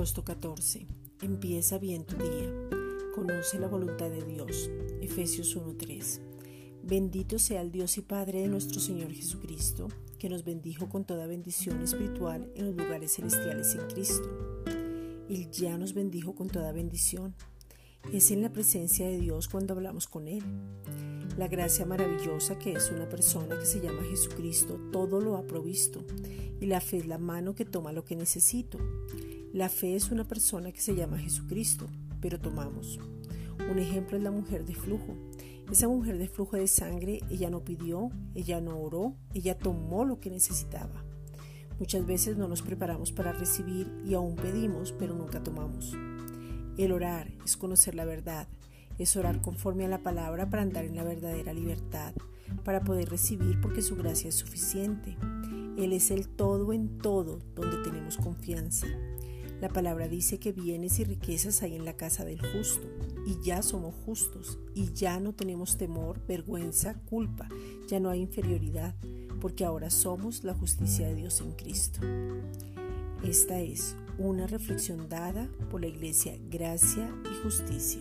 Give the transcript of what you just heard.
Agosto 14. Empieza bien tu día. Conoce la voluntad de Dios. Efesios 1:3. Bendito sea el Dios y Padre de nuestro Señor Jesucristo, que nos bendijo con toda bendición espiritual en los lugares celestiales en Cristo. Él ya nos bendijo con toda bendición. Es en la presencia de Dios cuando hablamos con Él. La gracia maravillosa que es una persona que se llama Jesucristo, todo lo ha provisto, y la fe es la mano que toma lo que necesito. La fe es una persona que se llama Jesucristo, pero tomamos. Un ejemplo es la mujer de flujo. Esa mujer de flujo de sangre, ella no pidió, ella no oró, ella tomó lo que necesitaba. Muchas veces no nos preparamos para recibir y aún pedimos, pero nunca tomamos. El orar es conocer la verdad, es orar conforme a la palabra para andar en la verdadera libertad, para poder recibir porque su gracia es suficiente. Él es el todo en todo donde tenemos confianza. La palabra dice que bienes y riquezas hay en la casa del justo, y ya somos justos, y ya no tenemos temor, vergüenza, culpa, ya no hay inferioridad, porque ahora somos la justicia de Dios en Cristo. Esta es una reflexión dada por la Iglesia Gracia y Justicia.